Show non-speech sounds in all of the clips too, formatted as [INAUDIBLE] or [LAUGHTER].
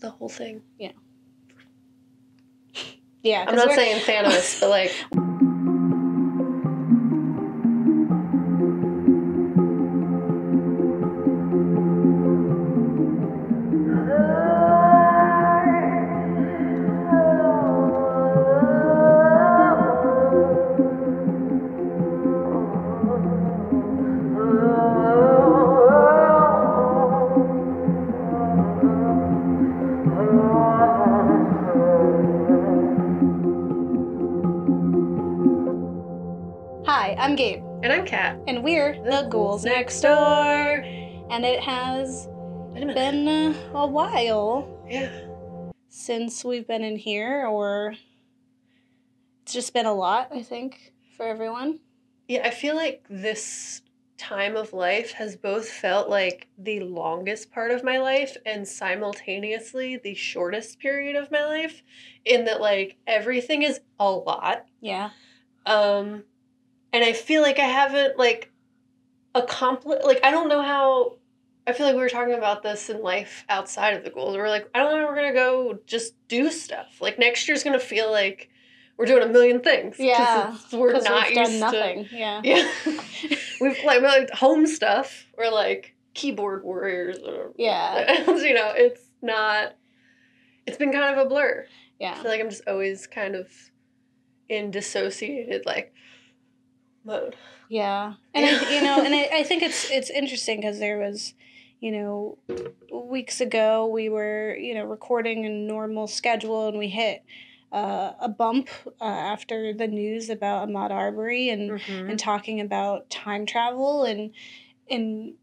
the whole thing. Yeah, Yeah. I'm not we're- saying Thanos, but like [LAUGHS] Ghouls Next Door. And it has been uh, a while Yeah. since we've been in here, or it's just been a lot, I think, for everyone. Yeah, I feel like this time of life has both felt like the longest part of my life and simultaneously the shortest period of my life in that like everything is a lot. Yeah. Um and I feel like I haven't like accomplished like I don't know how I feel like we were talking about this in life outside of the goals. We're like, I don't know, we're gonna go just do stuff. Like next year's gonna feel like we're doing a million things. Yeah, it's- we're 'Cause not we've used done to nothing. Yeah. [LAUGHS] yeah. We've like, like home stuff or like keyboard warriors or Yeah. [LAUGHS] you know, it's not it's been kind of a blur. Yeah, I feel like I'm just always kind of in dissociated like mode. Yeah, and I, you know, and I, [LAUGHS] I think it's it's interesting because there was, you know, weeks ago we were you know recording a normal schedule and we hit uh, a bump uh, after the news about Ahmaud Arbery and Mm-hmm. and talking about time travel and and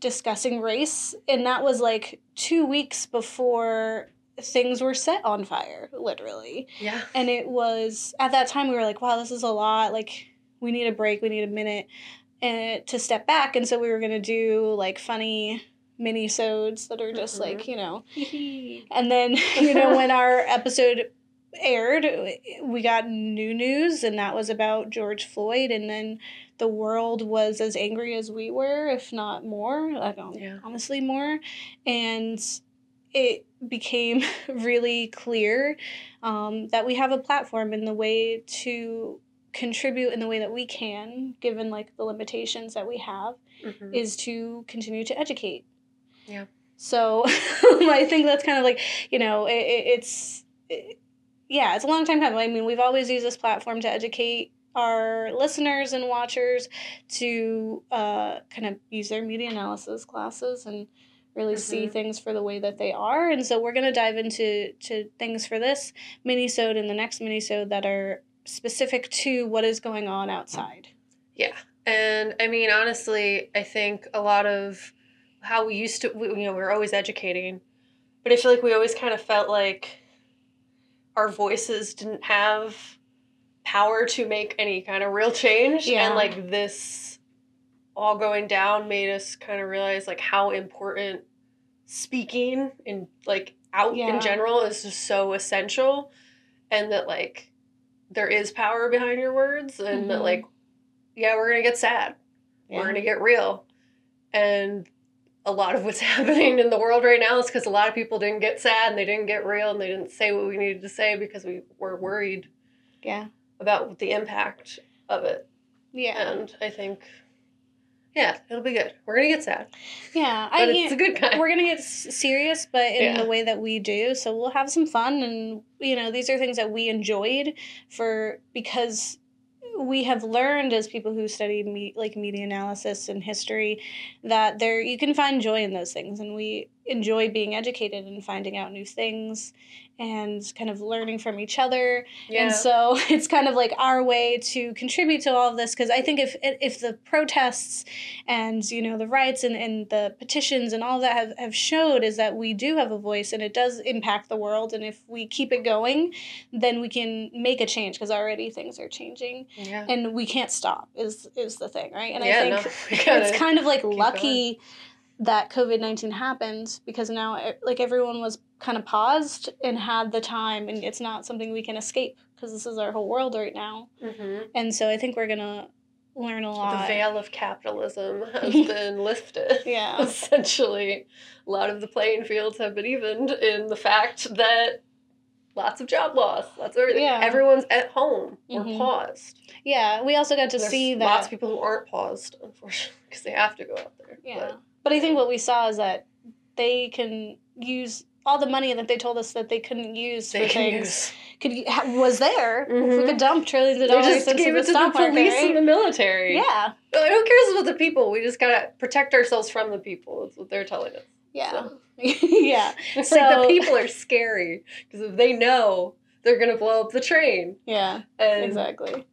discussing race and that was like two weeks before things were set on fire literally Yeah. and it was at that time we were like wow this is a lot like we need a break we need a minute and to step back. And so we were going to do like funny mini sodes that are just Mhm. like you know. [LAUGHS] And then [LAUGHS] you know when our episode aired we got new news and that was about george floyd. And then the world was as angry as we were if not more. I don't Yeah. honestly more. And it became [LAUGHS] really clear um, that we have a platform in the way to contribute in the way that we can given like the limitations that we have Mhm. is to continue to educate Yeah. so [LAUGHS] i think that's kind of like you know it, it, it's it, yeah it's a long time coming i mean we've always used this platform to educate our listeners and watchers to uh, kind of use their media analysis classes and really see Mhm. things for the way that they are and so we're going to dive into to things for this mini-sode and the next mini-sode that are specific to what is going on outside Yeah. And I mean, honestly, I think a lot of how we used to, we, you know, we were always educating, but I feel like we always kind of felt like our voices didn't have power to make any kind of real change. Yeah. And like this all going down made us kind of realize like how important speaking and like out Yeah. in general is just so essential. And that like there is power behind your words and that Mhm. like yeah, we're gonna get sad. We're gonna get real. And a lot of what's [LAUGHS] happening in the world right now is because a lot of people didn't get sad and they didn't get real and they didn't say what we needed to say because we were worried yeah about the impact of it. yeah And I think, yeah, it'll be good. We're gonna get sad, yeah i it's a good kind. we're gonna get serious but in Yeah. the way that we do so we'll have some fun and you know these are things that we enjoyed for because we have learned as people who study me, like media analysis and history that there you can find joy in those things and we enjoy being educated and finding out new things and kind of learning from each other yeah. and so [LAUGHS] it's kind of like our way to contribute to all of this because I think if if the protests and you know the rights and, and the petitions and all that have, have showed is that we do have a voice and it does impact the world and if we keep it going then we can make a change because already things are changing yeah. and we can't stop is is the thing right and Yeah, I think [LAUGHS] gotta it's kind of like lucky that COVID 19 happened because now like everyone was kind of paused and had the time and it's not something we can escape because this is our whole world right now hmm and so I think we're gonna learn a lot. the veil of capitalism [LAUGHS] has been lifted. Yeah. Essentially, a lot of the playing fields have been evened in the fact that lots of job loss, lots of everything. Yeah. Everyone's at home or Mhm. paused. Yeah, we also got to There's see that. lots of people who aren't paused, unfortunately, because they have to go out there. Yeah. But I think what we saw is that they can use all the money that they told us that they couldn't use they for things use. could ha- was there. If we mm-hmm. could dump trillions of They dollars just gave the it to the police right? and the military. Yeah, Well, I don't about the people. We just gotta protect ourselves from the people. That's what they're telling us. yeah, So. [LAUGHS] yeah, [LAUGHS] It's like So- the people are scary because if they know they're gonna blow up the train, yeah, and exactly.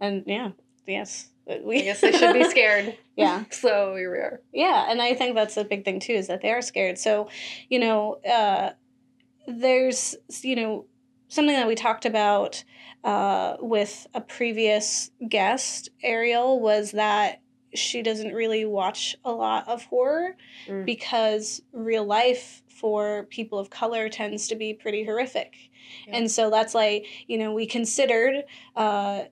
And yeah, yes, we. [LAUGHS] I guess they should be [LAUGHS] scared. yeah, [LAUGHS] So here we are. Yeah, and I think that's a big thing too is that they are scared. So, you know, uh, there's you know something that we talked about uh, with a previous guest, Ariel, was that she doesn't really watch a lot of horror Mm. because real life for people of color tends to be pretty horrific. Yeah. And so that's like, you know, we considered uh,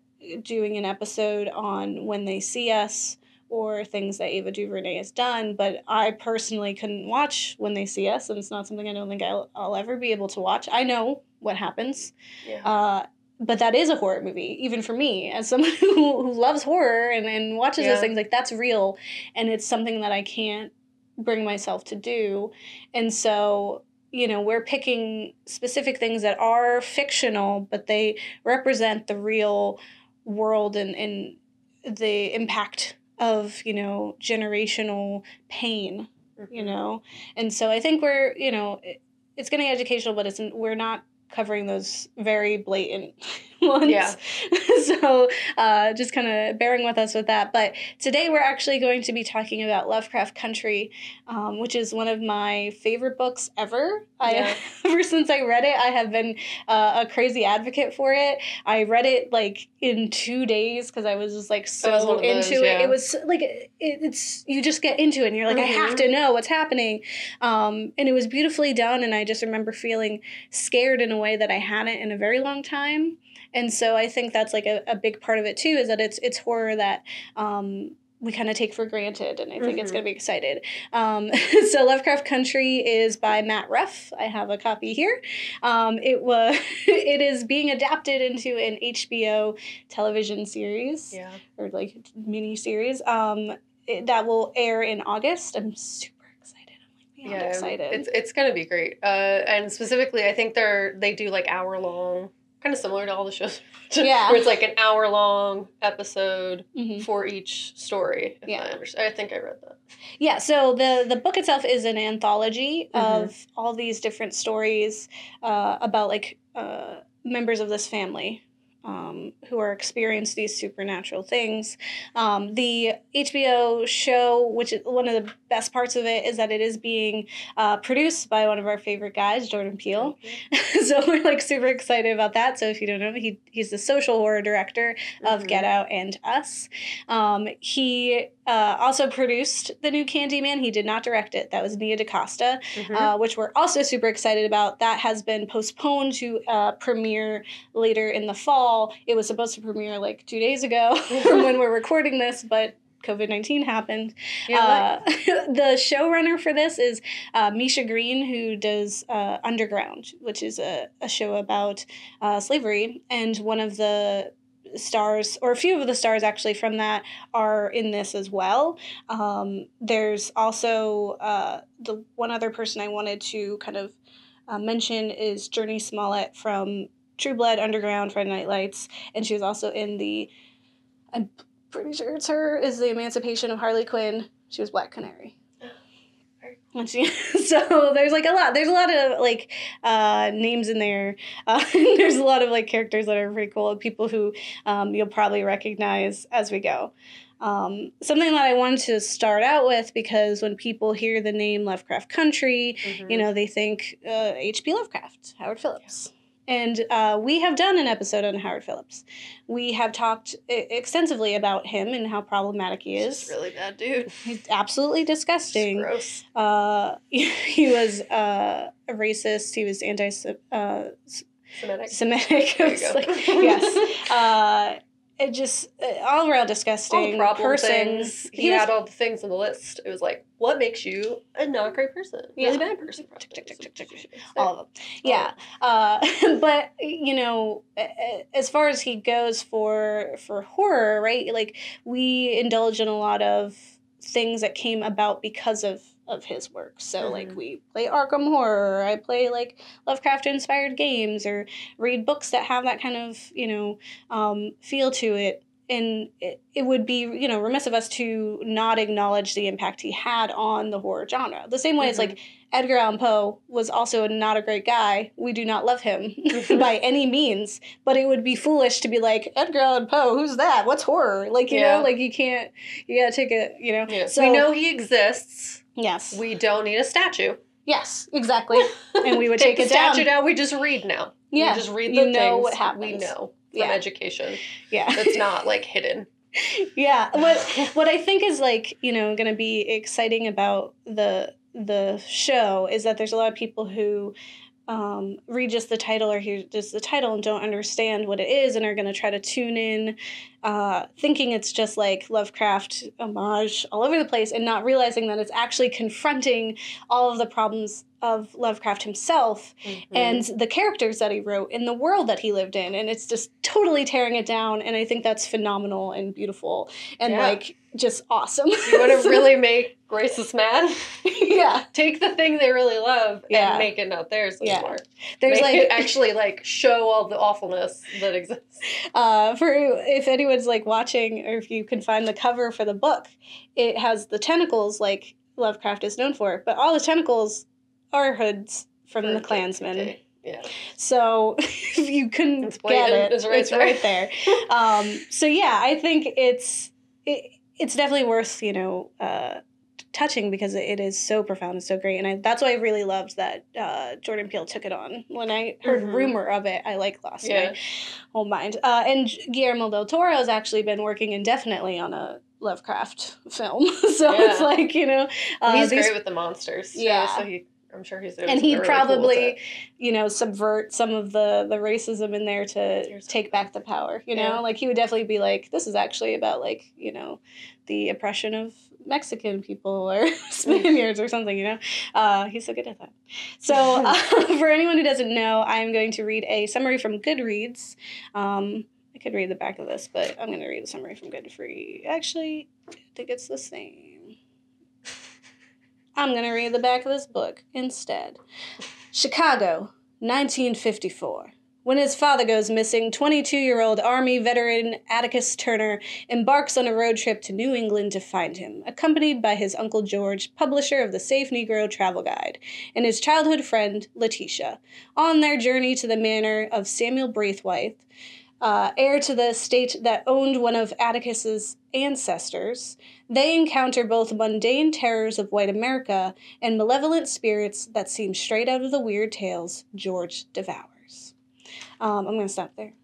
doing an episode on when they see us or things that Ava DuVernay has done, but I personally couldn't watch when they see us, and it's not something I don't think I'll, I'll ever be able to watch. I know what happens, Yeah. uh, but that is a horror movie, even for me, as someone [LAUGHS] who, who loves horror and, and watches Yeah. those things. Like that's real, and it's something that I can't bring myself to do, and so you know we're picking specific things that are fictional, but they represent the real world and and the impact of you know generational pain you Mhm. know and so i think we're you know it, it's getting educational but it's we're not covering those very blatant [LAUGHS] Yeah. [LAUGHS] so uh, just kind of bearing with us with that. But today we're actually going to be talking about lovecraft country um, which is one of my favorite books ever. I Yeah. [LAUGHS] ever since i read it i have been uh, a crazy advocate for it. I read it like in two days because i was just like so into those, it. yeah. it was like it, it's you just get into it and you're like i have to know what's happening. Um, and it was beautifully done and i just remember feeling scared in a way that i hadn't in a very long time and so i think that's like a, a big part of it too is that it's it's horror that um, we kind of take for granted and i think it's Mhm. going to be excited um, [LAUGHS] so lovecraft country is by matt ruff i have a copy here um, it was [LAUGHS] it is being adapted into an hbo television series Yeah. or like mini series um, it, that will air in august i'm super excited i'm like beyond Yeah. excited It's it's gonna be great. Uh, and specifically, I think they're they do like hour long, kind of similar to all the shows. [LAUGHS] Yeah. Where it's like an hour long episode Mhm. for each story. If Yeah. I understand. I think I read that. Yeah, so the the book itself is an anthology Mhm. of all these different stories uh, about like uh, members of this family um, who are experienced these supernatural things. Um, the HBO show, which is one of the best parts of it, is that it is being uh, produced by one of our favorite guys, Jordan Peele. [LAUGHS] so we're like super excited about that. So if you don't know, he he's the social horror director of Mhm. Get Out and Us. Um, he uh, also produced the new Candyman. He did not direct it. That was Nia DaCosta, Mhm. uh, which we're also super excited about. That has been postponed to uh, premiere later in the fall. It was supposed to premiere like two days ago from [LAUGHS] [LAUGHS] when we're recording this, but COVID 19 happened. yeah, Uh, [LAUGHS] the showrunner for this is uh, Misha Green, who does uh, Underground, which is a, a show about uh, slavery. And one of the stars, or a few of the stars actually from that, are in this as well. Um, there's also uh, the one other person I wanted to kind of uh, mention is Jurnee Smollett from True Blood, Underground, Friday Night Lights, and she was also in the. I'm pretty sure it's her. Is the Emancipation of Harley Quinn. She was Black Canary. [LAUGHS] So there's like a lot. There's a lot of like uh, names in there. Uh, [LAUGHS] there's a lot of like characters that are pretty cool. People who um, you'll probably recognize as we go. Um, something that I wanted to start out with because when people hear the name Lovecraft Country, Mhm. you know, they think uh, H.P. Lovecraft, Howard Phillips. And uh, we have done an episode on Howard Phillips. We have talked extensively about him and how problematic he is. a really bad dude. He's absolutely disgusting. gross. Uh, [LAUGHS] he was uh, a racist. He was anti uh, Semitic. Semitic. [LAUGHS] There you go. like- yes. [LAUGHS] It just uh, all around disgusting all problem person. things. He, He was- had all the things on the list. It was like, what makes you a not great person? Really bad person. All of them. Yeah, uh, [LAUGHS] but you know, as far as he goes for for horror, right? Like we indulge in a lot of things that came about because of of his work. So like Mhm. we play Arkham Horror, I play like Lovecraft inspired games, or read books that have that kind of you know um, feel to it. And it, it would be, you know, remiss of us to not acknowledge the impact he had on the horror genre. The same way it's Mhm. like Edgar Allan Poe was also not a great guy. We do not love him [LAUGHS] [LAUGHS] by any means, but it would be foolish to be like Edgar Allan Poe. Who's that? What's horror? Like you Yeah. know, like you can't. You gotta take it. You know. Yeah. So we know he exists. Yes. We don't need a statue. yes. Exactly. [LAUGHS] And we would take, take, down. statue down. We just read now. Yeah. We just read the You know what happens. we know from Yeah. education. Yeah. That's [LAUGHS] not like hidden. yeah what [LAUGHS] what i think is like you know going to be exciting about the the show is that there's a lot of people who um, read just the title or hear just the title and don't understand what it is and are going to try to tune in uh, thinking it's just like lovecraft homage all over the place and not realizing that it's actually confronting all of the problems of lovecraft himself Mm-hmm. and the characters that he wrote and the world that he lived in and it's just totally tearing it down and i think that's phenomenal and beautiful and Yeah. like just awesome you want to [LAUGHS] really make racists mad? yeah [LAUGHS] Take the thing they really love Yeah. and make it not theirs Yeah. anymore. there's Make like actually like show all the awfulness that exists. uh, for if anyone's like watching or if you can find the cover for the book it has the tentacles like lovecraft is known for but all the tentacles are hoods from the Okay, klansmen Yeah. so [LAUGHS] if you couldn't get it It's right it's there. right there um, so yeah, I think it's it, it's definitely worth you know uh, touching because it is so profound and so great, and I, that's why I really loved that uh, Jordan Peele took it on. When I heard Mhm. rumor of it, I like lost Yeah. my whole mind. Uh, and Guillermo del Toro has actually been working indefinitely on a Lovecraft film, [LAUGHS] so Yeah. it's like you know uh, he's these great with the monsters. Yeah. So he, I'm sure he's. and he'd cool probably it. you know subvert some of the the racism in there to take back the power you know Yeah. like he would definitely be like this is actually about like you know the oppression of mexican people or [LAUGHS] [LAUGHS] spaniards or something you know uh, he's so good at that so [LAUGHS] uh, for anyone who doesn't know i'm going to read a summary from goodreads um, i could read the back of this but i'm going to read the summary from goodreads actually i think it's the same I'm going to read the back of this book instead. Chicago, 1954. When his father goes missing, 22 year old Army veteran Atticus Turner embarks on a road trip to New England to find him, accompanied by his Uncle George, publisher of the Safe Negro Travel Guide, and his childhood friend, Letitia. On their journey to the manor of Samuel Braithwaite, uh, heir to the estate that owned one of Atticus's ancestors, they encounter both mundane terrors of white America and malevolent spirits that seem straight out of the weird tales George devours. Um, I'm going to stop there. [LAUGHS]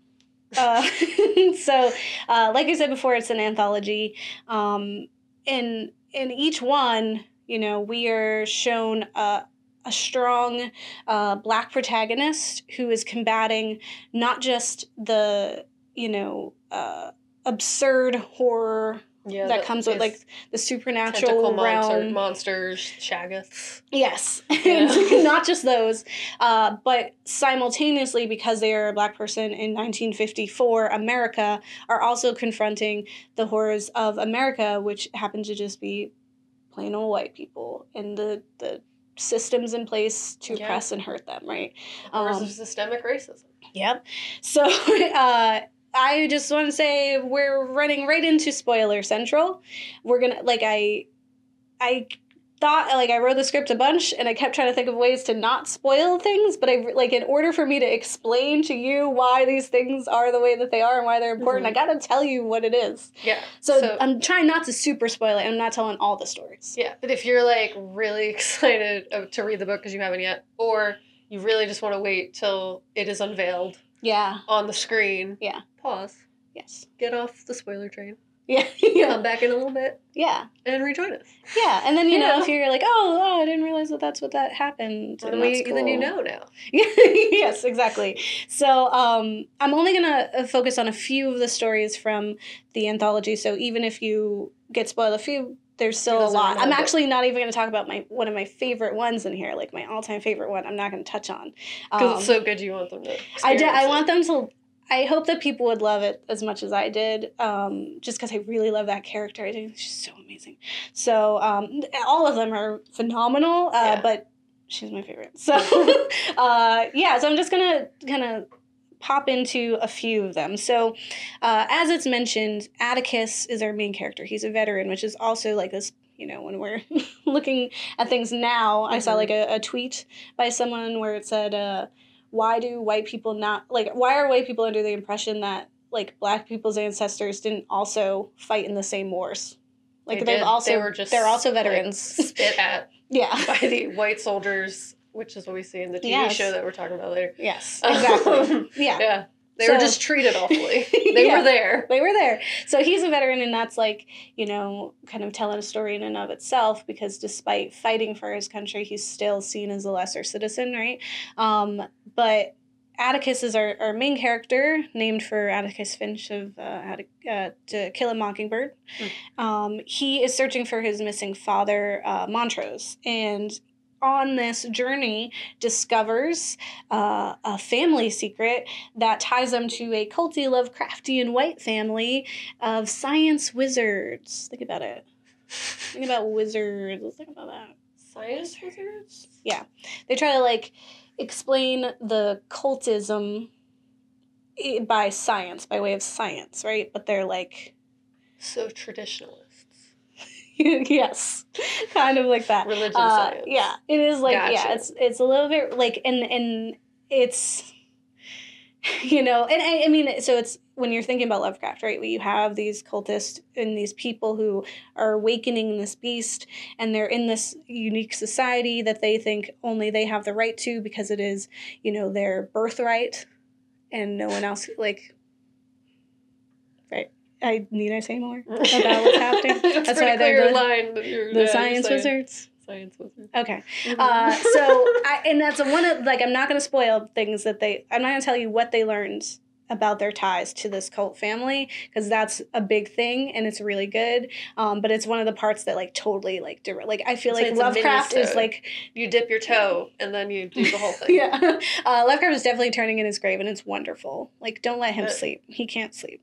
Uh, [LAUGHS] so, uh, like I said before, it's an anthology. Um, in in each one, you know, we are shown a, a strong uh, black protagonist who is combating not just the you know uh, absurd horror yeah, that comes with like the supernatural tentacle monster, monsters, shoggoths. Yes, Yeah. [LAUGHS] not just those, uh, but simultaneously, because they are a black person in 1954 America, are also confronting the horrors of America, which happen to just be plain old white people and the the systems in place to Yeah. oppress and hurt them. Right. Um, of systemic racism. Yep. So [LAUGHS] uh, I just want to say we're running right into spoiler central. We're gonna like I, I thought like I wrote the script a bunch and I kept trying to think of ways to not spoil things, but I like in order for me to explain to you why these things are the way that they are and why they're important, Mhm. I gotta tell you what it is. Yeah. So, I'm trying not to super spoil it. I'm not telling all the stories. Yeah, but if you're like really [LAUGHS] excited to read the book because you haven't yet, or you really just want to wait till it is unveiled Yeah. on the screen, Yeah. pause, Yes. get off the spoiler train. Yeah, [LAUGHS] yeah, Come back in a little bit yeah, and rejoin us. yeah. And then you know if you're like, oh, oh, I didn't realize that that's what that happened. Then, and we, that's then you know now. [LAUGHS] yes, exactly. So um, I'm only gonna uh, focus on a few of the stories from the anthology. So even if you get spoiled a few, there's still a lot. I'm actually not even gonna talk about my one of my favorite ones in here, like my all time favorite one. I'm not gonna touch on. Because Um, it's so good you want them to I did. I want them to. I hope that people would love it as much as I did, um, just because I really love that character. I think she's so amazing. So um, all of them are phenomenal, uh, Yeah. but she's my favorite. So [LAUGHS] [LAUGHS] uh, yeah, so I'm just gonna kind of pop into a few of them. So uh, as it's mentioned, Atticus is our main character. He's a veteran, which is also like this. You know, when we're [LAUGHS] looking at things now, I saw Mhm. like a, a tweet by someone where it said. Why do white people not like why are white people under the impression that like black people's ancestors didn't also fight in the same wars? Like They have also they were just they're also like, veterans. spit [LAUGHS] at yeah. [LAUGHS] by the white soldiers, which is what we see in the TV Yes. show that we're talking about later. yes exactly. [LAUGHS] Um, yeah. Yeah, they were just treated awfully. [LAUGHS] They Yeah. were there. they were there so he's a veteran and that's like you know kind of telling a story in and of itself because despite fighting for his country he's still seen as a lesser citizen right um, but atticus is our, our main character named for atticus finch of uh, Attic- uh, to kill a mockingbird um, he is searching for his missing father uh, montrose and on this journey discovers uh, a family secret that ties them to a culty Lovecraftian white family of science wizards. Think about it. Think about wizards. Think about that. Science wizards. Yeah. They try to like explain the cultism by science, by way of science, right? But they're like, So traditionalists. [LAUGHS] yes, kind of like that. Religion Uh, science. yeah, it is like yeah, it's it's a little bit like and and it's [LAUGHS] you know, and I, I mean, so it's when you're thinking about Lovecraft, right? You have these cultists and these people who are awakening this beast, and they're in this unique society that they think only they have the right to because it is, you know, their birthright, and no one else like. I need I say more [LAUGHS] about what's happening. That's, That's why they're the- line. The yeah, science wizards. Science wizards. Okay. Mhm. Uh, [LAUGHS] so, I, and that's one of like I'm not going to spoil things that they. I'm not going to tell you what they learned about their ties to this cult family because that's a big thing and it's really good. Um, but it's one of the parts that like totally like dir- like I feel So like Lovecraft is like you dip your toe and then you do the whole [LAUGHS] thing. yeah. Uh, Lovecraft is definitely turning in his grave, and it's wonderful. Like, don't let him Uh. sleep. He can't sleep.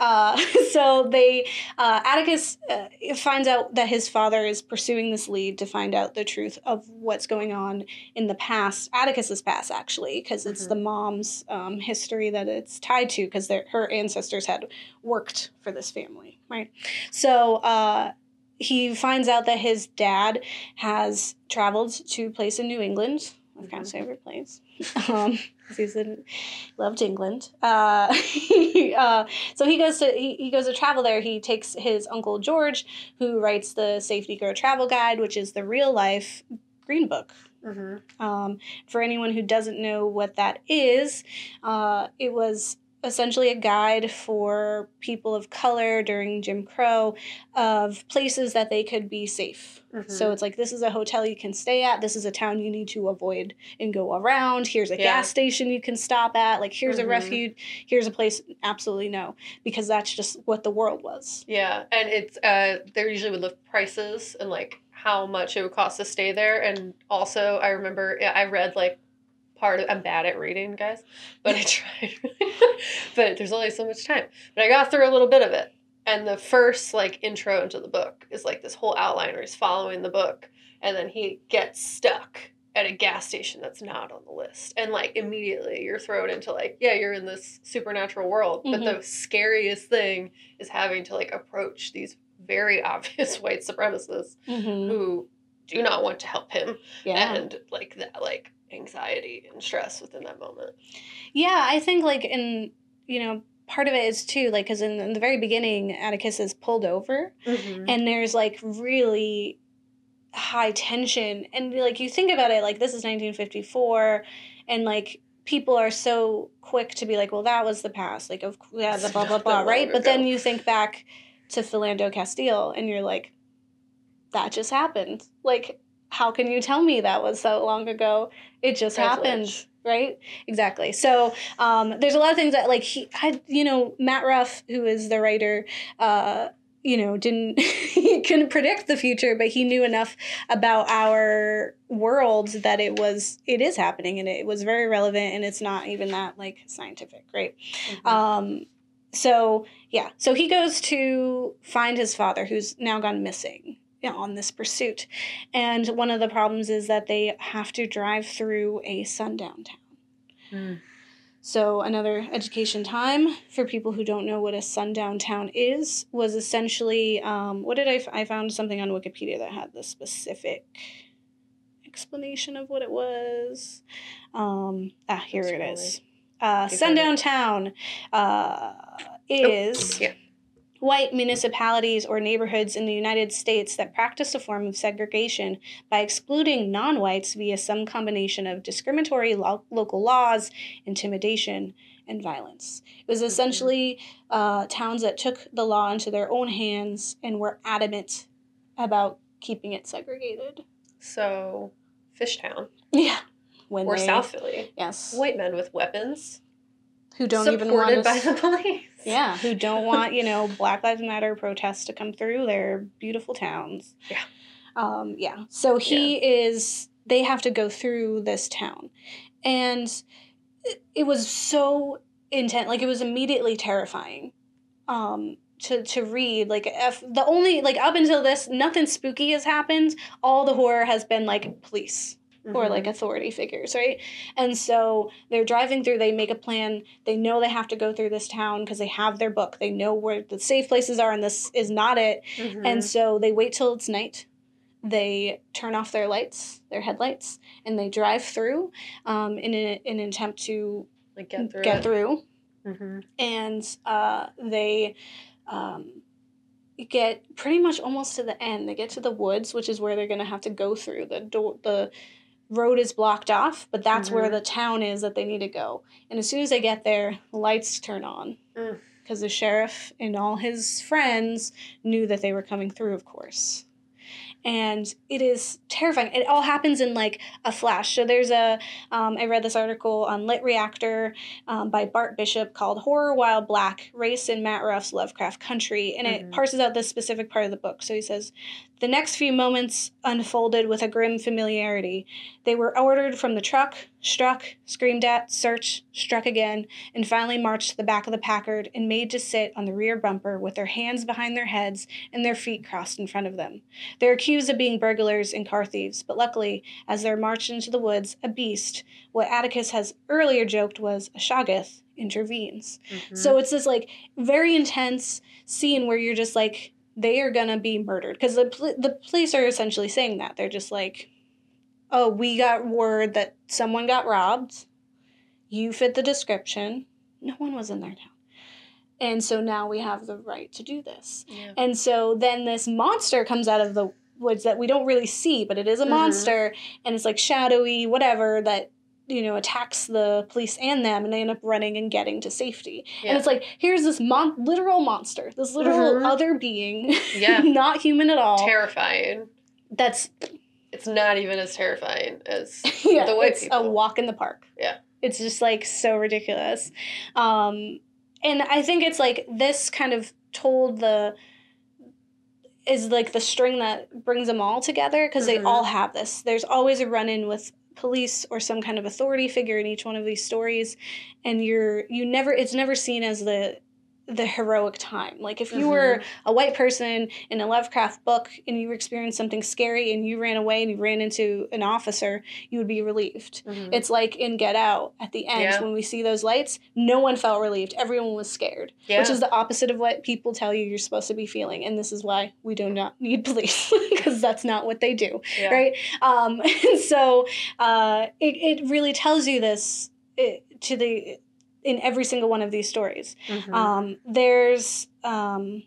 Uh, [LAUGHS] so they, uh, Atticus uh, finds out that his father is pursuing this lead to find out the truth of what's going on in the past, Atticus's past, actually, because it's Mhm. the mom's um, history that it's tied to, because her ancestors had worked for this family, right? So. Uh, he finds out that his dad has traveled to a place in New England, Lovecraft's favorite place, [LAUGHS] um, he's in loved England. Uh, [LAUGHS] he, uh, so he goes to he, he goes to travel there. He takes his uncle George, who writes the Safe Negro Travel Guide, which is the real life green book Mm-hmm. um, for anyone who doesn't know what that is, uh, it was essentially a guide for people of color during Jim Crow of places that they could be safe. Mm-hmm. So it's like this is a hotel you can stay at. This is a town you need to avoid and go around. Here's a Yeah. gas station you can stop at. Like here's Mhm. a refuge. Here's a place. Absolutely no, because that's just what the world was. Yeah, and it's uh they usually would lift prices and like how much it would cost to stay there, and also I remember I read like part of I'm bad at reading, guys, but I [LAUGHS] tried, [LAUGHS] but there's only so much time. But I got through a little bit of it, and the first like intro into the book is like this whole outline where he's following the book, and then he gets stuck at a gas station that's not on the list, and like immediately you're thrown into like yeah you're in this supernatural world, but Mhm. the scariest thing is having to like approach these very [LAUGHS] obvious white supremacists Mm-hmm. who do not want to help him Yeah. and like that like anxiety and stress within that moment Yeah, I think like in you know part of it is too like because in, in the very beginning Atticus is pulled over mm-hmm. and there's like really high tension and like you think about it like this is 1954 and like people are so quick to be like well that was the past like of yeah the It's blah blah blah right but then you think back to Philando Castile, and you're like, that just happened. Like, how can you tell me that was so long ago? It just happened. Right? Exactly. So um, there's a lot of things that like he had, you know, Matt Ruff, who is the writer, uh, you know, didn't [LAUGHS] he couldn't predict the future, but he knew enough about our world that it was it is happening and it was very relevant and it's not even that like scientific, right? Mhm. Um, so yeah, so he goes to find his father, who's now gone missing you know, on this pursuit, and one of the problems is that they have to drive through a sundown town. Mm. So another education time for people who don't know what a sundown town is was essentially um, what did I, f- I found something on Wikipedia that had the specific explanation of what it was. Um, ah, here it Scrolling. is. Uh, sundown town uh, is yeah. white municipalities or neighborhoods in the United States that practice a form of segregation by excluding non whites via some combination of discriminatory lo- local laws, intimidation, and violence. It was essentially uh, towns that took the law into their own hands and were adamant about keeping it segregated. So, Fishtown [LAUGHS] Yeah. When or they- South Philly, Yes. white men with weapons Who don't even want by the [LAUGHS] police. Yeah, who don't want, you know, Black Lives Matter protests to come through their beautiful towns. Yeah. Um, yeah. So he is, they have to go through this town. And it, it was so intense. Like, it was immediately terrifying um, to, to read. Like, if the only, like, up until this, nothing spooky has happened. All the horror has been, like, police or Mhm. like authority figures, right? And so they're driving through, they make a plan. They know they have to go through this town because they have their book. They know where the safe places are, and this is not it. Mhm. And so they wait till it's night. They turn off their lights, their headlights, and they drive through um, in, a, in an attempt to like get through. get it. through Mhm. and uh, they um, get pretty much almost to the end. They get to the woods, which is where they're going to have to go through. The door, the road is blocked off, but that's where Mhm. the town is that they need to go. And as soon as they get there, the lights turn on Mm. because the sheriff and all his friends knew that they were coming through, of course. And it is terrifying. It all happens in like a flash. So there's a, um, I read this article on Lit Reactor um, by Bart Bishop called Horror While Black Race in Matt Ruff's Lovecraft Country. And Mhm. it parses out this specific part of the book. So he says, The next few moments unfolded with a grim familiarity. They were ordered from the truck, struck, screamed at, searched, struck again, and finally marched to the back of the Packard and made to sit on the rear bumper with their hands behind their heads and their feet crossed in front of them. They're accused of being burglars and car thieves, but luckily, as they're marched into the woods, a beast, what Atticus has earlier joked was a shoggoth, intervenes. Mhm. So it's this like very intense scene where you're just like, they are gonna be murdered because the pol- the police are essentially saying that they're just like, oh, we got word that someone got robbed. You fit the description. No one was in their town, and so now we have the right to do this. Yeah. And so then this monster comes out of the woods that we don't really see, but it is a Mhm. monster and it's like shadowy, whatever, that, you know, attacks the police and them and they end up running and getting to safety. And it's like, here's this mon- literal monster, this literal Mhm. other being, [LAUGHS] Yeah. not human at all. terrifying. that's It's not even as terrifying as [LAUGHS] yeah, the white it's a walk in the park. Yeah. It's just like so ridiculous. Um, and I think it's like this kind of told the is like the string that brings them all together because they Mhm. all have this. There's always a run in with police or some kind of authority figure in each one of these stories. And you're you never it's never seen as the the heroic time. Like if you were a white person in a Lovecraft book and you experienced something scary and you ran away and you ran into an officer, you would be relieved. Mhm. It's like in Get Out at the end Yeah. when we see those lights, no one felt relieved. Everyone was scared, yeah. which is the opposite of what people tell you you're supposed to be feeling. And this is why we do not need police [LAUGHS] because that's not what they do, yeah. right? Um, [LAUGHS] and so uh, it, it really tells you this it, to the in every single one of these stories. Mhm. Um, there's um,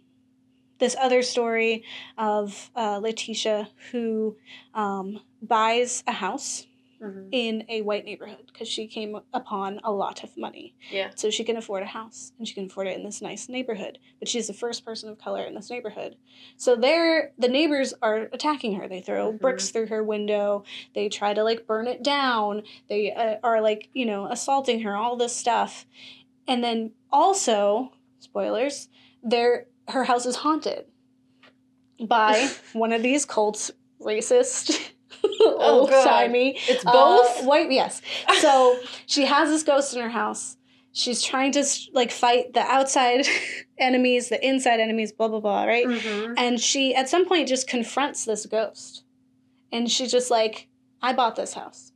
this other story of uh, Letitia who um, buys a house Mhm. in a white neighborhood because she came upon a lot of money. Yeah. So she can afford a house and she can afford it in this nice neighborhood. But she's the first person of color in this neighborhood. So they're the neighbors are attacking her. They throw Mhm. bricks through her window. They try to like burn it down. They uh, are like, you know, assaulting her, all this stuff. And then also, spoilers, their her house is haunted by [LAUGHS] one of these cults racist [LAUGHS] old God. timey It's uh, both. white, yes. So [LAUGHS] she has this ghost in her house. She's trying to like fight the outside [LAUGHS] enemies, the inside enemies, blah blah blah, right? Mhm. And she at some point just confronts this ghost, and she's just like, "I bought this house.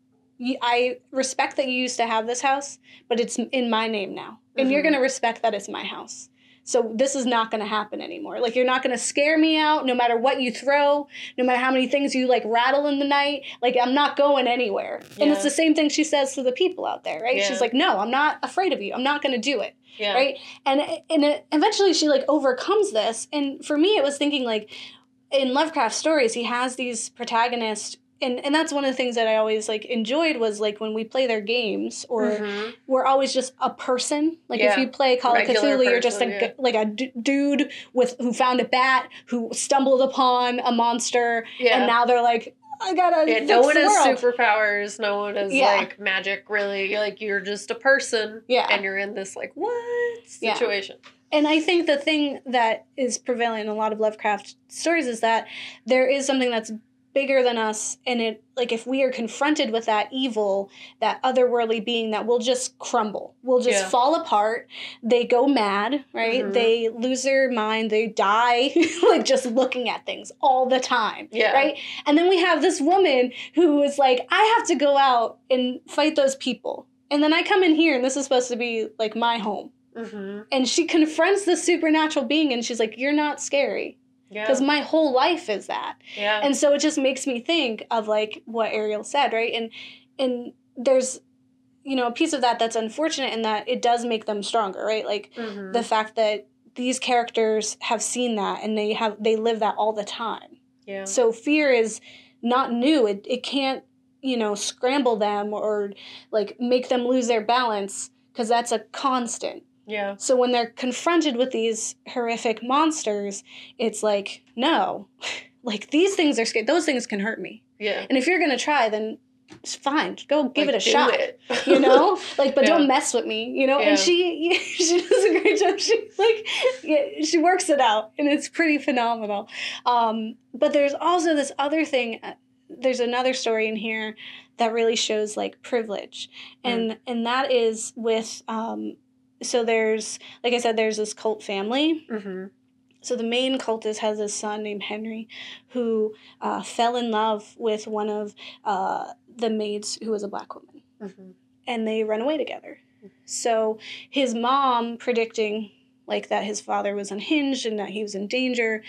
I respect that you used to have this house, but it's in my name now, and you're Mhm. gonna respect that it's my house." So this is not going to happen anymore. Like you're not going to scare me out no matter what you throw, no matter how many things you like rattle in the night. Like I'm not going anywhere. And it's the same thing she says to the people out there, right? Yeah. She's like, "No, I'm not afraid of you. I'm not going to do it." Yeah. Right? And and it, eventually she like overcomes this. And for me it was thinking like in Lovecraft stories, he has these protagonists and, and that's one of the things that I always like enjoyed was like when we play their games or Mhm. we're always just a person. Like if you play Call of Regular Cthulhu, you're just a, yeah. like a d- dude with who found a bat, who stumbled upon a monster, Yeah. and now they're like, I gotta. Yeah, no one has world. superpowers. No one has Yeah. like magic. Really, You're like you're just a person. Yeah. and you're in this like what Yeah. situation? And I think the thing that is prevalent in a lot of Lovecraft stories is that there is something that's bigger than us and it like if we are confronted with that evil that otherworldly being that will just crumble will just Yeah. fall apart they go mad right Mhm. they lose their mind they die [LAUGHS] like just looking at things all the time Yeah. right and then we have this woman who is like i have to go out and fight those people and then i come in here and this is supposed to be like my home Mm-hmm. and she confronts the supernatural being and she's like you're not scary Yeah, because my whole life is that. Yeah, and so it just makes me think of like what ariel said right? And and there's you know a piece of that that's unfortunate in that it does make them stronger right? Like Mhm. the fact that these characters have seen that and they have they live that all the time. Yeah, so fear is not new. It, it can't you know scramble them or like make them lose their balance because that's a constant yeah, so when they're confronted with these horrific monsters, it's like, no, [LAUGHS] like these things are scary. Those things can hurt me. yeah. And if you're gonna try, then it's fine. Go give Like, it a do shot. it. [LAUGHS] You know, like, but [LAUGHS] Yeah. don't mess with me. You know, Yeah. and she she does a great job. She like yeah, she works it out, and it's pretty phenomenal. Um, but there's also this other thing. uh, There's another story in here that really shows like privilege, and and that is with um, so there's like I said, there's this cult family. hmm So the main cultist has a son named Henry, who uh, fell in love with one of uh, the maids who was a black woman, hmm and they run away together. So his mom, predicting like that his father was unhinged and that he was in danger,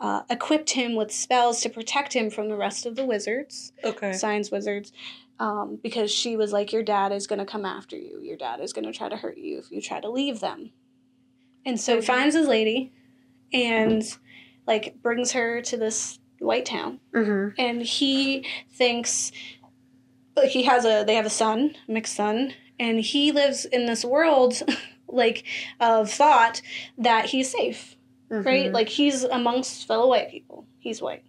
uh, equipped him with spells to protect him from the rest of the wizards Okay. science wizards um, because she was like, Your dad is going to come after you. Your dad is going to try to hurt you if you try to leave them. And so Okay. finds his lady and like brings her to this white town. hmm And he thinks like he has a they have a son, mixed son, and he lives in this world [LAUGHS] like of thought that he's safe right? Like he's amongst fellow white people. He's white.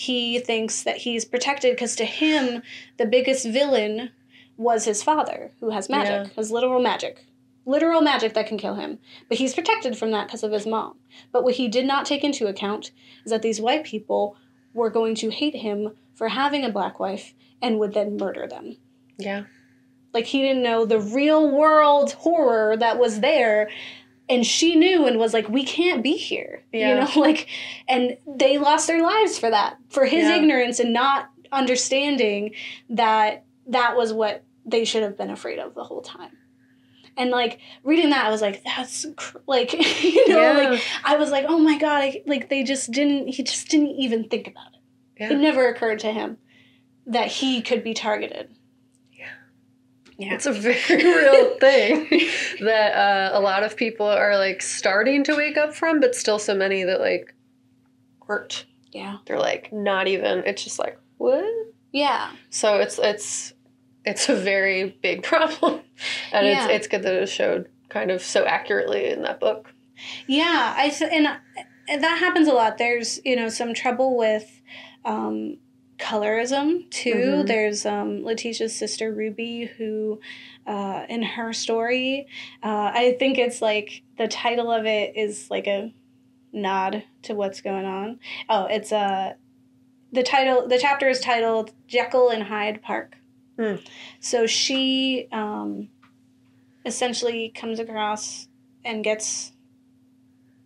He thinks that he's protected because to him, the biggest villain was his father, who has magic, has literal magic. Literal magic that can kill him. But he's protected from that because of his mom. But what he did not take into account is that these white people were going to hate him for having a black wife and would then murder them. yeah, Like he didn't know the real world horror that was there. And she knew and was like, we can't be here. Yeah. You know, [LAUGHS] like, and they lost their lives for that, for his Yeah. ignorance and not understanding that that was what they should have been afraid of the whole time. And like reading that, I was like, that's cr- like, [LAUGHS] you know, Yeah. like I was like, oh my God, I, like they just didn't, he just didn't even think about it. It never occurred to him that he could be targeted. Yeah. It's a very [LAUGHS] real thing [LAUGHS] that uh, a lot of people are like starting to wake up from, but still so many that like aren't. Yeah. They're like not even. It's just like what? Yeah. So it's it's it's a very big [LAUGHS] problem, and Yeah. it's it's good that it was showed kind of so accurately in that book. Yeah, I and, and that happens a lot. There's you know some trouble with um, colorism too. Mhm. There's um, Letitia's sister Ruby who, uh, in her story, uh, I think it's like the title of it is like a nod to what's going on. Oh, it's uh, the title. The chapter is titled Jekyll and Hyde Park. Hmm. So she um, essentially comes across and gets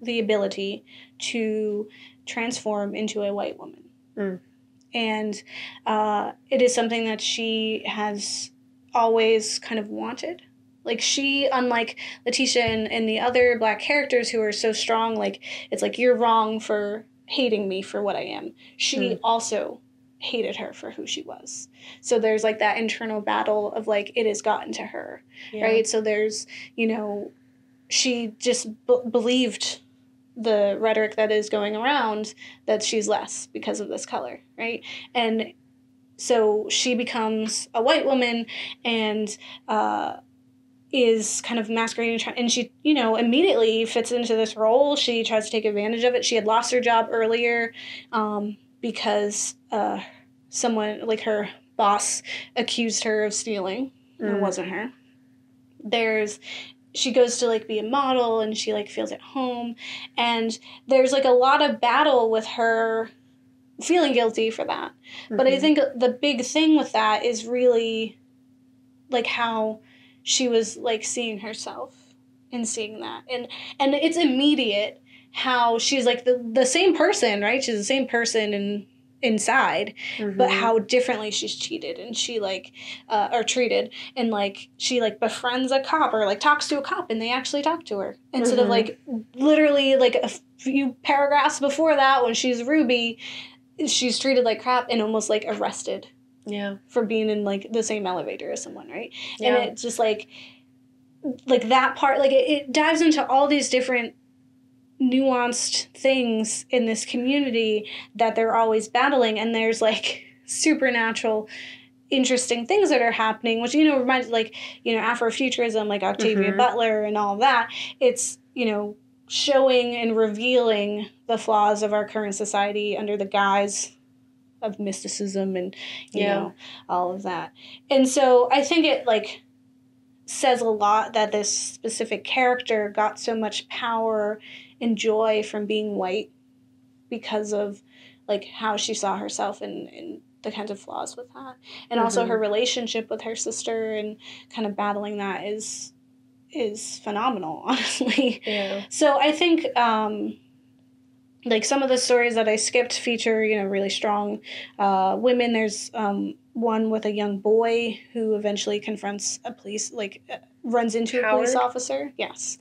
the ability to transform into a white woman. Mm. And uh, it is something that she has always kind of wanted. Like she, unlike Letitia and, and the other black characters who are so strong, like it's like you're wrong for hating me for what I am. She Mm. also hated her for who she was. So there's like that internal battle of like it has gotten to her right? So there's, you know, she just b- believed the rhetoric that is going around that she's less because of this color, right? And so she becomes a white woman and uh, is kind of masquerading, and she, you know, immediately fits into this role. She tries to take advantage of it. She had lost her job earlier um, because uh, someone, like her boss, accused her of stealing. It Mm. wasn't her there's she goes to like be a model and she like feels at home. And there's like a lot of battle with her feeling guilty for that. But i Mhm. think the big thing with that is really like how she was like seeing herself and seeing that. And and it's immediate how she's like the, the same person right? She's the same person and inside but Mhm. how differently she's cheated and she like uh, or treated and like she like befriends a cop or like talks to a cop and they actually talk to her instead of Mhm. like literally like a few paragraphs before that when she's ruby she's treated like crap and almost like arrested yeah, for being in like the same elevator as someone right yeah, and it's just like like that part like it, it dives into all these different nuanced things in this community that they're always battling and there's like supernatural interesting things that are happening which you know reminds like you know afrofuturism like octavia Mhm. butler and all that it's you know showing and revealing the flaws of our current society under the guise of mysticism and you Yeah. know all of that and so i think it like says a lot that this specific character got so much power and joy from being white because of like how she saw herself and, and the kinds of flaws with that and also Mhm. her relationship with her sister and kind of battling that is is phenomenal [LAUGHS] honestly yeah. so I think um, like some of the stories that I skipped feature you know really strong uh, women. There's um, one with a young boy who eventually confronts a police like uh, runs into a police officer. Yes.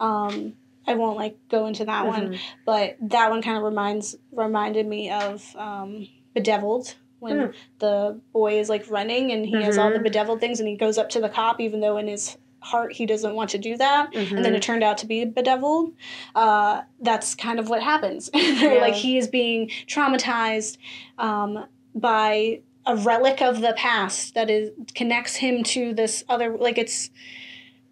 Um, I won't like go into that one, Mhm. but that one kind of reminds reminded me of um, Bedeviled when Hmm. the boy is like running and he has all the Mhm. bedeviled things and he goes up to the cop even though in his heart he doesn't want to do that. And then it turned out to be bedeviled. Uh, that's kind of what happens. [LAUGHS] Yeah. like he is being traumatized um, by a relic of the past that is connects him to this other like it's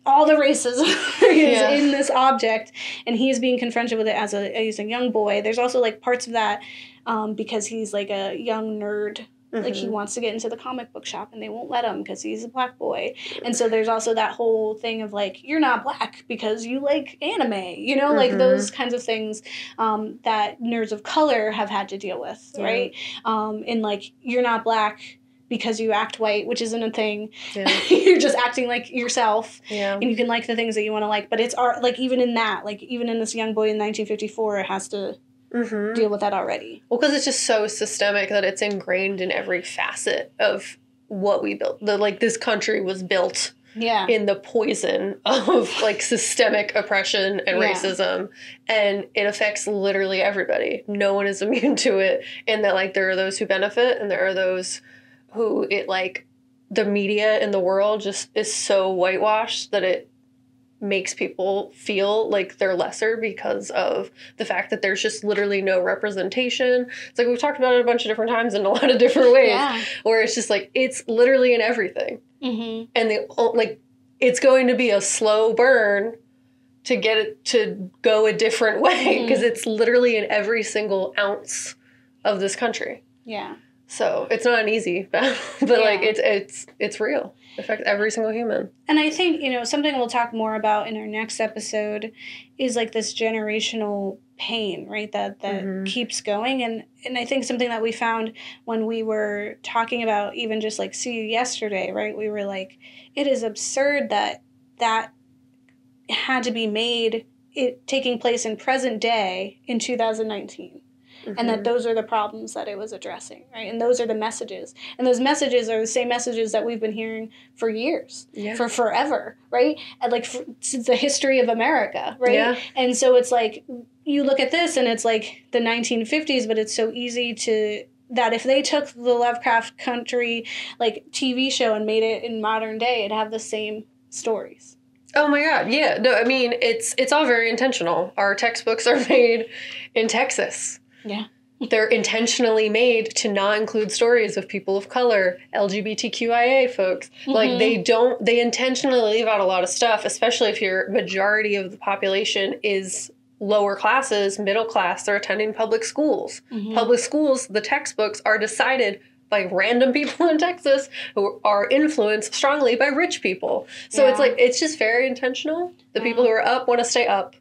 all the races [LAUGHS] is Yeah. in this object and he is being confronted with it as a as a young boy. There's also like parts of that um, because he's like a young nerd like he Mhm. wants to get into the comic book shop and they won't let him because he's a black boy and so there's also that whole thing of like you're not black because you like anime you know like Mhm. those kinds of things um, that nerds of color have had to deal with Yeah. right um, and like you're not black because you act white which isn't a thing yeah, [LAUGHS] you're just acting like yourself yeah. and you can like the things that you want to like but it's art like even in that like even in this young boy in 1954 it has to Mhm. deal with that already Well, because it's just so systemic that it's ingrained in every facet of what we built. The like this country was built yeah in the poison of like systemic oppression and Yeah. racism, and it affects literally everybody. No one is [LAUGHS] immune to it, and that like there are those who benefit, and there are those who it like the media in the world just is so whitewashed that it makes people feel like they're lesser because of the fact that there's just literally no representation. It's like we've talked about it a bunch of different times in a [LAUGHS] lot of different ways, Yeah. where it's just like it's literally in everything, Mm-hmm. and the like it's going to be a slow burn to get it to go a different way because it's literally in every single ounce of this country. Yeah. So it's not an easy battle, [LAUGHS] but like it's it's it's real. It affects every single human. And I think, you know, something we'll talk more about in our next episode is like this generational pain, right? That that Mhm. keeps going. And and I think something that we found when we were talking about even just like see you yesterday, right? We were like, it is absurd that that had to be made it taking place in present day in 2019 and that Mhm. those are the problems that it was addressing right and those are the messages and those messages are the same messages that we've been hearing for years yeah. for forever right and like for, since the history of america right Yeah. and so it's like you look at this and it's like the 1950s but it's so easy to that if they took the lovecraft country like tv show and made it in modern day it'd have the same stories Oh my god, yeah. No, I mean it's it's all very intentional. Our textbooks are [LAUGHS] made in Texas. Yeah. They're intentionally made to not include stories of people of color, LGBTQIA folks. Like Mhm. they don't they intentionally leave out a lot of stuff, especially if your majority of the population is lower classes, middle class, they're attending public schools. Mhm. Public schools, the textbooks are decided by random [LAUGHS] people in Texas who are influenced strongly by rich people. So it's like it's just very intentional. The Yeah. people who are up want to stay up.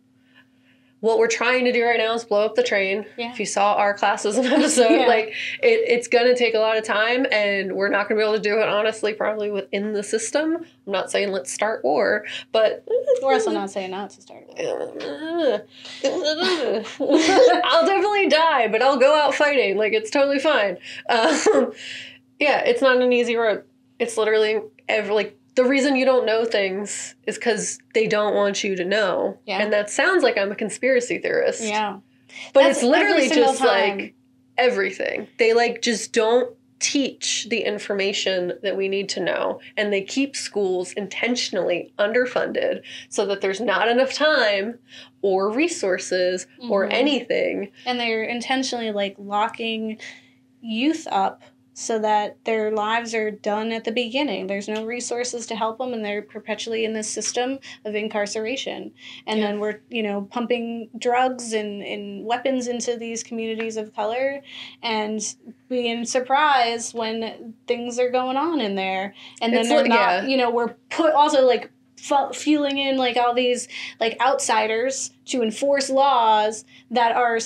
What we're trying to do right now is blow up the train. Yeah. If you saw our classes and [LAUGHS] episode, Yeah. like it, it's gonna take a lot of time, and we're not gonna be able to do it honestly, probably within the system. I'm not saying let's start war, but we're also not saying not to start with. [LAUGHS] I'll definitely die, but I'll go out fighting. Like it's totally fine. [LAUGHS] Um, yeah, it's not an easy road. It's literally every like the reason you don't know things is because they don't want you to know. Yeah. And that sounds like I'm a conspiracy theorist. yeah But That's it's literally just time. like everything. They like just don't teach the information that we need to know and they keep schools intentionally underfunded so that there's not enough time or resources or Mhm. anything. and they're intentionally like locking youth up so that their lives are done at the beginning. There's no resources to help them, and they're perpetually in this system of incarceration. And Yeah. then we're, you know, pumping drugs and, and weapons into these communities of color and being surprised when things are going on in there. And then It's they're not, yeah. you know, we're put also like fueling in like all these like outsiders to enforce laws that are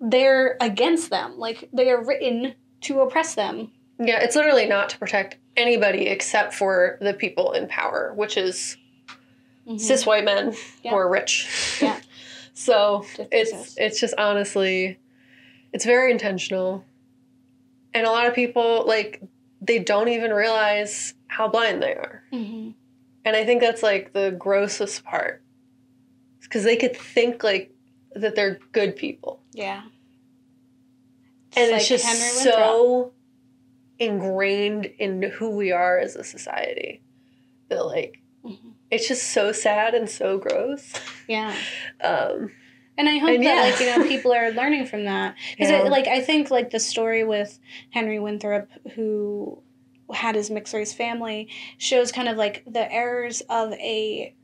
they're against them like they are written to oppress them Yeah, it's literally not to protect anybody except for the people in power, which is cis white men Mm-hmm. Yeah. who are rich. Yeah. [LAUGHS] so it's it's just honestly it's very intentional. And a lot of people like they don't even realize how blind they are. Mhm. And I think that's like the grossest part. Cuz they could think like that they're good people. yeah And like it's just Henry so ingrained in who we are as a society that like Mhm. it's just so sad and so gross. yeah Um, and i hope And that yeah. like you know people are learning from that [LAUGHS] because Yeah. like i think like the story with henry winthrop who had his mixed race family shows kind of like the errors of a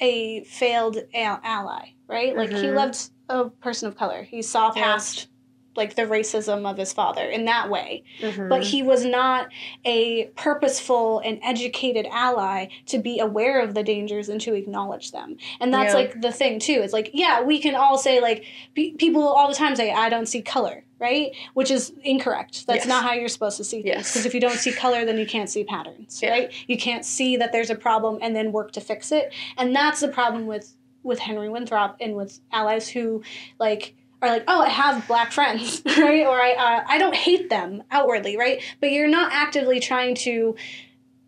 a failed al- ally right like he Mhm. loved a person of color he saw past like the racism of his father in that way mhm. but he was not a purposeful and educated ally to be aware of the dangers and to acknowledge them and that's Yeah. like the thing too it's like yeah we can all say like pe- people all the time say i don't see color right which is incorrect that's Yes. not how you're supposed to see things Yes. because if you don't see color then you can't see patterns Yeah. right you can't see that there's a problem and then work to fix it and that's the problem with with henry winthrop and with allies who like are like, oh, I have black friends, [LAUGHS] right? Or I, uh, I don't hate them outwardly, right? But you're not actively trying to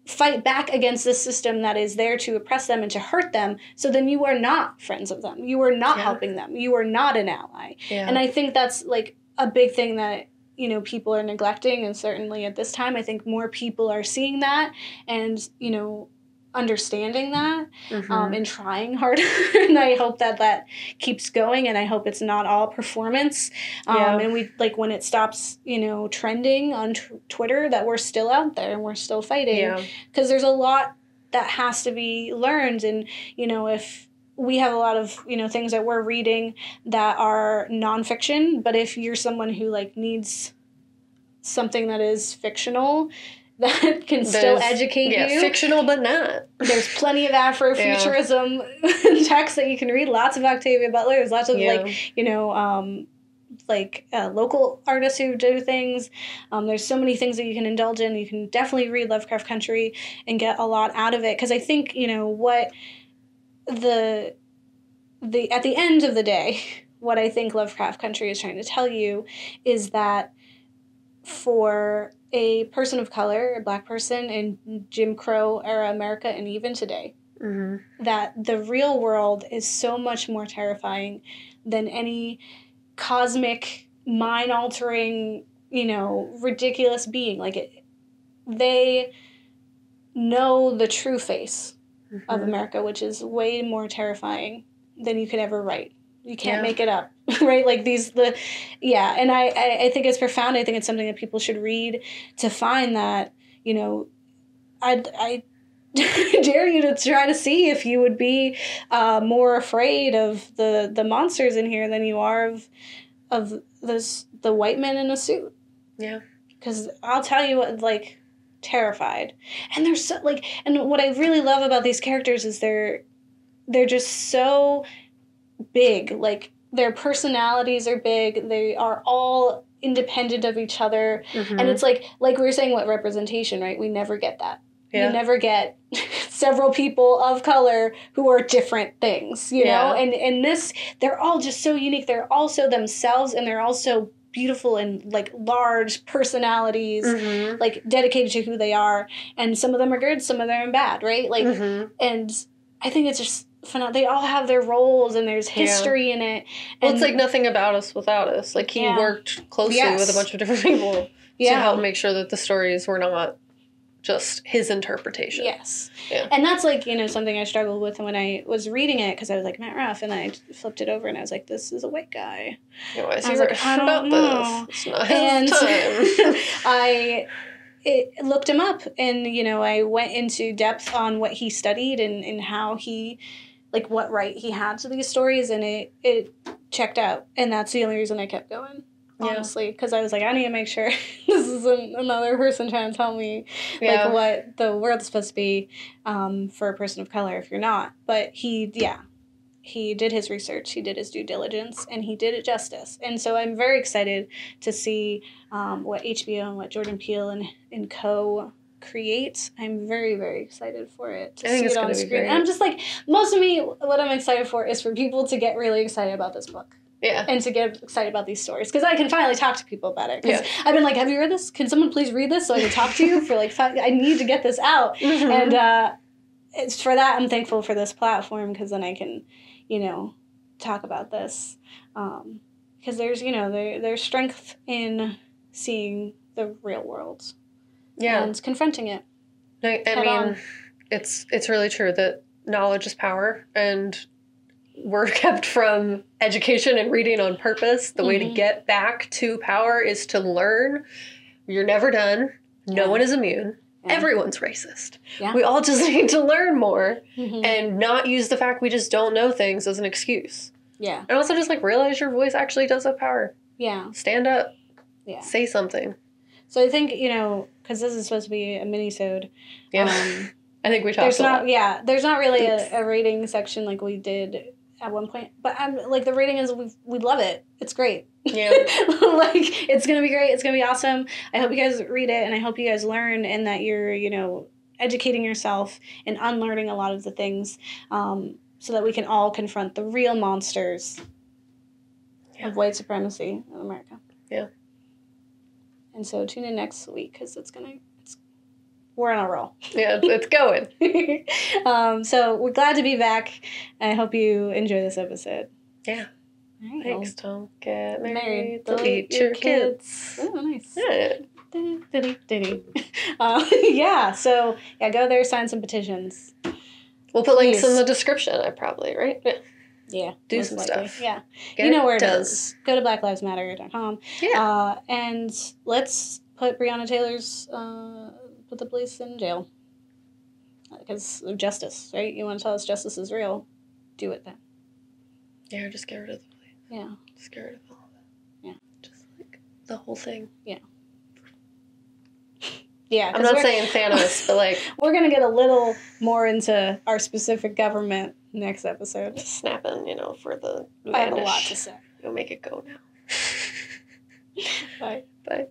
fight back against this system that is there to oppress them and to hurt them. So then you are not friends of them. You are not Yeah. helping them. You are not an ally. yeah. And I think that's like a big thing that you know people are neglecting and certainly at this time I think more people are seeing that and you know understanding that Mhm. um, and trying harder. [LAUGHS] and I hope that that keeps going. And I hope it's not all performance. Um, Yeah. And we like when it stops, you know, trending on t- Twitter, that we're still out there and we're still fighting. yeah. Because there's a lot that has to be learned. And, you know, if we have a lot of, you know, things that we're reading that are nonfiction, but if you're someone who like needs something that is fictional, [LAUGHS] that can still educate yeah, you fictional but not. there's plenty of Afrofuturism [LAUGHS] texts that you can read. Lots of Octavia Butler. There's lots of Yeah. like you know um, like uh, local artists who do things. Um, there's so many things that you can indulge in. You can definitely read Lovecraft Country and get a lot out of it because I think you know what the the at the end of the day, [LAUGHS] what I think Lovecraft Country is trying to tell you is that for a person of color, a black person in Jim Crow era America, and even today, hmm that the real world is so much more terrifying than any cosmic, mind altering, you know, ridiculous being. Like it, they know the true face of Mm-hmm. America, which is way more terrifying than you could ever write. You can't Yeah. make it up, [LAUGHS] right? Like these, the, yeah. And I, I, I think it's profound. I think it's something that people should read to find that, you know, I, I [LAUGHS] dare you to try to see if you would be uh, more afraid of the the monsters in here than you are of of this the white man in a suit. Yeah. Because I'll tell you what, like terrified, and they're so like, and what I really love about these characters is they're they're just so big. Like their personalities are big. They are all independent of each other Mhm. and it's like like we were saying what representation right we never get that Yeah. you never get [LAUGHS] several people of color who are different things you know and and this they're all just so unique they're also themselves and they're also beautiful and like large personalities Mhm. like dedicated to who they are and some of them are good some of them are bad right like Mhm. and i think it's just they all have their roles and there's Yeah. history in it Well, it's like nothing about us without us. Like he Yeah. worked closely Yes. with a bunch of different people to help make sure that the stories were not just his interpretation. Yes. Yeah. And that's like, you know, something I struggled with when I was reading it because I was like, Matt Ruff. And then I flipped it over and I was like, this is a white guy. You know, I was like, I don't about know. this. It's not And his [LAUGHS] time. [LAUGHS] I it, looked him up and, you know, I went into depth on what he studied and, and how he, like, what right he had to these stories. And it, it checked out. And that's the only reason I kept going. Honestly, because I was like, I need to make sure [LAUGHS] this isn't another person trying to tell me yeah. like what the world's supposed to be um, for a person of color if you're not. But he, yeah, he did his research, he did his due diligence, and he did it justice. And so I'm very excited to see um, what HBO and what Jordan Peele and, and co create. I'm very, very excited for it to I think see it's it on screen. And I'm just like, most of me, what I'm excited for is for people to get really excited about this book yeah. and to get excited about these stories because I can finally talk to people about it. Because Yeah. I've been like, have you read this? Can someone please read this so I can talk to you for like five? I need to get this out, Mhm. and uh, it's for that I'm thankful for this platform because then I can, you know, talk about this because there's you know there there's strength in seeing the real world yeah. and confronting it. I, I mean, on. it's it's really true that knowledge is power, and we're [LAUGHS] kept from education and reading on purpose. The way to Mhm. get back to power is to learn. You're never done. No Yeah. one is immune. Yeah. Everyone's racist. Yeah. We all just [LAUGHS] need to learn more Mhm. and not use the fact we just don't know things as an excuse. yeah, And also just like realize your voice actually does have power. yeah, Stand up, yeah. say something. So I think you know because this is supposed to be a mini-sode. Yeah. Um, [LAUGHS] I think we talked there's not lot. yeah there's not really a, a rating section like we did at one point but i'm like the rating is we we love it it's great Yeah. [LAUGHS] like it's gonna be great it's gonna be awesome i hope you guys read it and i hope you guys learn and that you're you know educating yourself and unlearning a lot of the things um, so that we can all confront the real monsters Yeah. of white supremacy in america Yeah. And so tune in next week because it's gonna it's we're on a roll [LAUGHS] Yeah, it's, going. [LAUGHS] um, so we're glad to be back. I hope you enjoy this episode. Yeah. Right, Thanks. Don't get married. Married. Delete Delete your your kids. well, oh, nice. Yeah. [LAUGHS] Uh, yeah, so yeah, go there, sign some petitions. We'll put links in the description. I probably right. Yeah. Yeah, Do some likely. stuff. Yeah, Get you know it where it done. is. Go to blacklivesmatter.com. Yeah. Uh, and let's put Breonna Taylor's uh, put the police in jail because of justice, right? You want to tell us justice is real? Do it then. Yeah. Just get rid of the police. Yeah. Just get rid of all of it. Yeah. Just like the whole thing. Yeah, [LAUGHS] Yeah, I'm not saying Thanos, but like [LAUGHS] we're gonna get a little more into our specific government next episode. just snapping, you know, for the I have a lot to say. You'll make it go now. [LAUGHS] Bye. Bye.